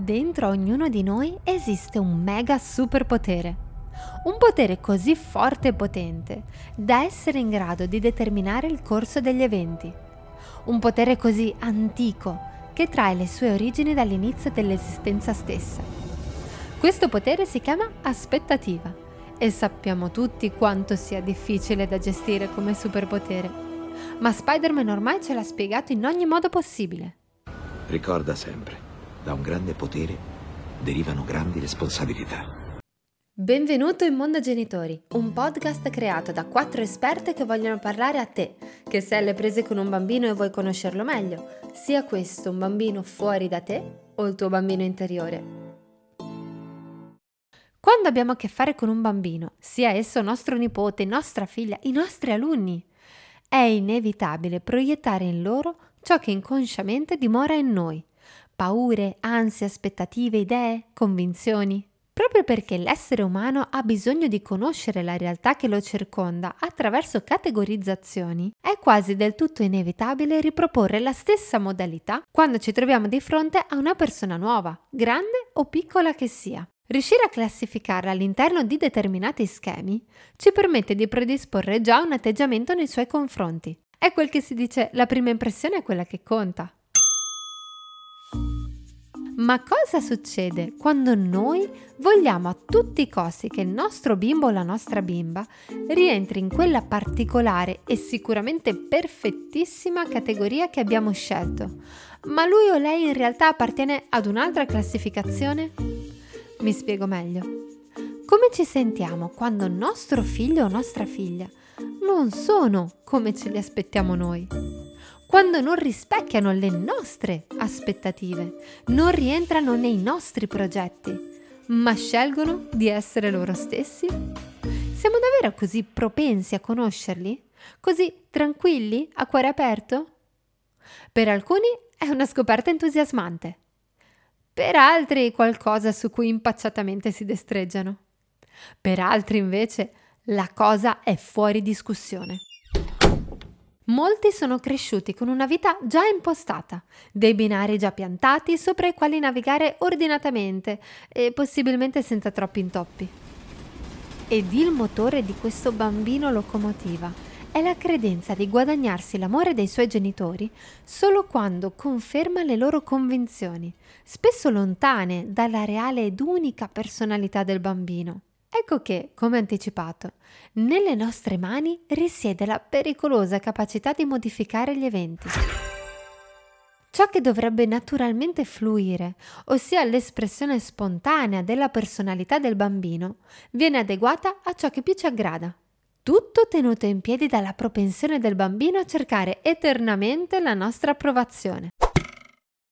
Dentro ognuno di noi esiste un mega superpotere. Un potere così forte e potente da essere in grado di determinare il corso degli eventi. Un potere così antico che trae le sue origini dall'inizio dell'esistenza stessa. Questo potere si chiama aspettativa e sappiamo tutti quanto sia difficile da gestire come superpotere. Ma Spider-Man ormai ce l'ha spiegato in ogni modo possibile. Ricorda sempre da un grande potere derivano grandi responsabilità. Benvenuto in Mondo Genitori, un podcast creato da quattro esperte che vogliono parlare a te, che sei alle prese con un bambino e vuoi conoscerlo meglio, sia questo un bambino fuori da te o il tuo bambino interiore. Quando abbiamo a che fare con un bambino, sia esso nostro nipote, nostra figlia, i nostri alunni, è inevitabile proiettare in loro ciò che inconsciamente dimora in noi, paure, ansie, aspettative, idee, convinzioni. Proprio perché l'essere umano ha bisogno di conoscere la realtà che lo circonda attraverso categorizzazioni, è quasi del tutto inevitabile riproporre la stessa modalità quando ci troviamo di fronte a una persona nuova, grande o piccola che sia. Riuscire a classificarla all'interno di determinati schemi ci permette di predisporre già un atteggiamento nei suoi confronti. È quel che si dice la prima impressione è quella che conta. Ma cosa succede quando noi vogliamo a tutti i costi che il nostro bimbo o la nostra bimba rientri in quella particolare e sicuramente perfettissima categoria che abbiamo scelto, ma lui o lei in realtà appartiene ad un'altra classificazione? Mi spiego meglio. Come ci sentiamo quando nostro figlio o nostra figlia non sono come ce li aspettiamo noi? Quando non rispecchiano le nostre aspettative, non rientrano nei nostri progetti, ma scelgono di essere loro stessi? Siamo davvero così propensi a conoscerli? Così tranquilli, a cuore aperto? Per alcuni è una scoperta entusiasmante, per altri qualcosa su cui impacciatamente si destreggiano. Per altri invece la cosa è fuori discussione. Molti sono cresciuti con una vita già impostata, dei binari già piantati sopra i quali navigare ordinatamente e possibilmente senza troppi intoppi. Ed il motore di questo bambino locomotiva è la credenza di guadagnarsi l'amore dei suoi genitori solo quando conferma le loro convinzioni, spesso lontane dalla reale ed unica personalità del bambino. Ecco che, come anticipato, nelle nostre mani risiede la pericolosa capacità di modificare gli eventi. Ciò che dovrebbe naturalmente fluire, ossia l'espressione spontanea della personalità del bambino, viene adeguata a ciò che più ci aggrada. Tutto tenuto in piedi dalla propensione del bambino a cercare eternamente la nostra approvazione.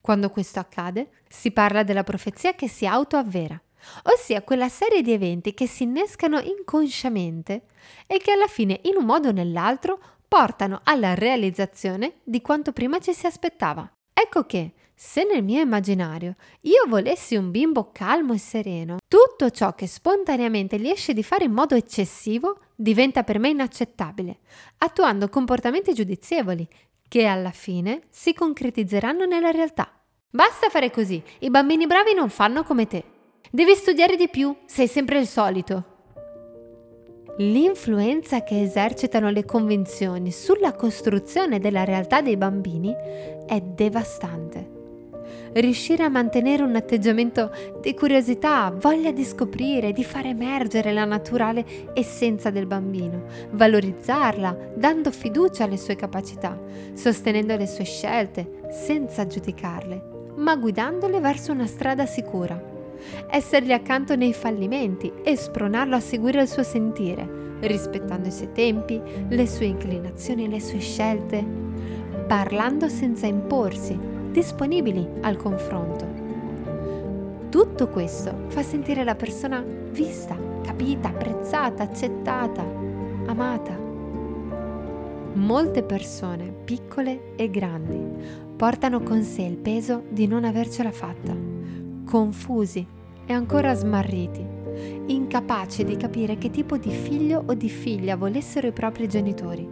Quando questo accade, si parla della profezia che si autoavvera ossia quella serie di eventi che si innescano inconsciamente e che alla fine, in un modo o nell'altro, portano alla realizzazione di quanto prima ci si aspettava. Ecco che, se nel mio immaginario io volessi un bimbo calmo e sereno, tutto ciò che spontaneamente gli esce di fare in modo eccessivo diventa per me inaccettabile, attuando comportamenti giudizievoli che alla fine si concretizzeranno nella realtà. Basta fare così, i bambini bravi non fanno come te. Devi studiare di più, sei sempre il solito. L'influenza che esercitano le convinzioni sulla costruzione della realtà dei bambini è devastante. Riuscire a mantenere un atteggiamento di curiosità, voglia di scoprire, di far emergere la naturale essenza del bambino, valorizzarla, dando fiducia alle sue capacità, sostenendo le sue scelte, senza giudicarle, ma guidandole verso una strada sicura essergli accanto nei fallimenti e spronarlo a seguire il suo sentire, rispettando i suoi tempi, le sue inclinazioni le sue scelte, parlando senza imporsi, disponibili al confronto. Tutto questo fa sentire la persona vista, capita, apprezzata, accettata, amata. Molte persone, piccole e grandi, portano con sé il peso di non avercela fatta, confusi e ancora smarriti, incapaci di capire che tipo di figlio o di figlia volessero i propri genitori.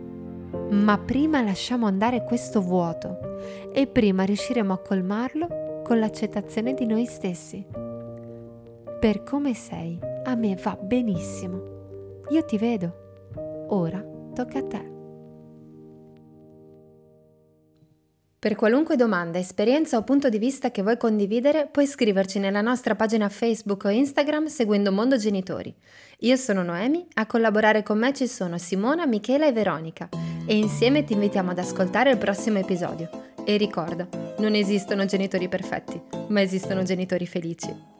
Ma prima lasciamo andare questo vuoto e prima riusciremo a colmarlo, con l'accettazione di noi stessi. Per come sei, a me va benissimo. Io ti vedo. Ora tocca a te. Per qualunque domanda, esperienza o punto di vista che vuoi condividere, puoi scriverci nella nostra pagina Facebook o Instagram seguendo Mondo Genitori. Io sono Noemi, a collaborare con me ci sono Simona, Michela e Veronica e insieme ti invitiamo ad ascoltare il prossimo episodio. E ricorda, non esistono genitori perfetti, ma esistono genitori felici.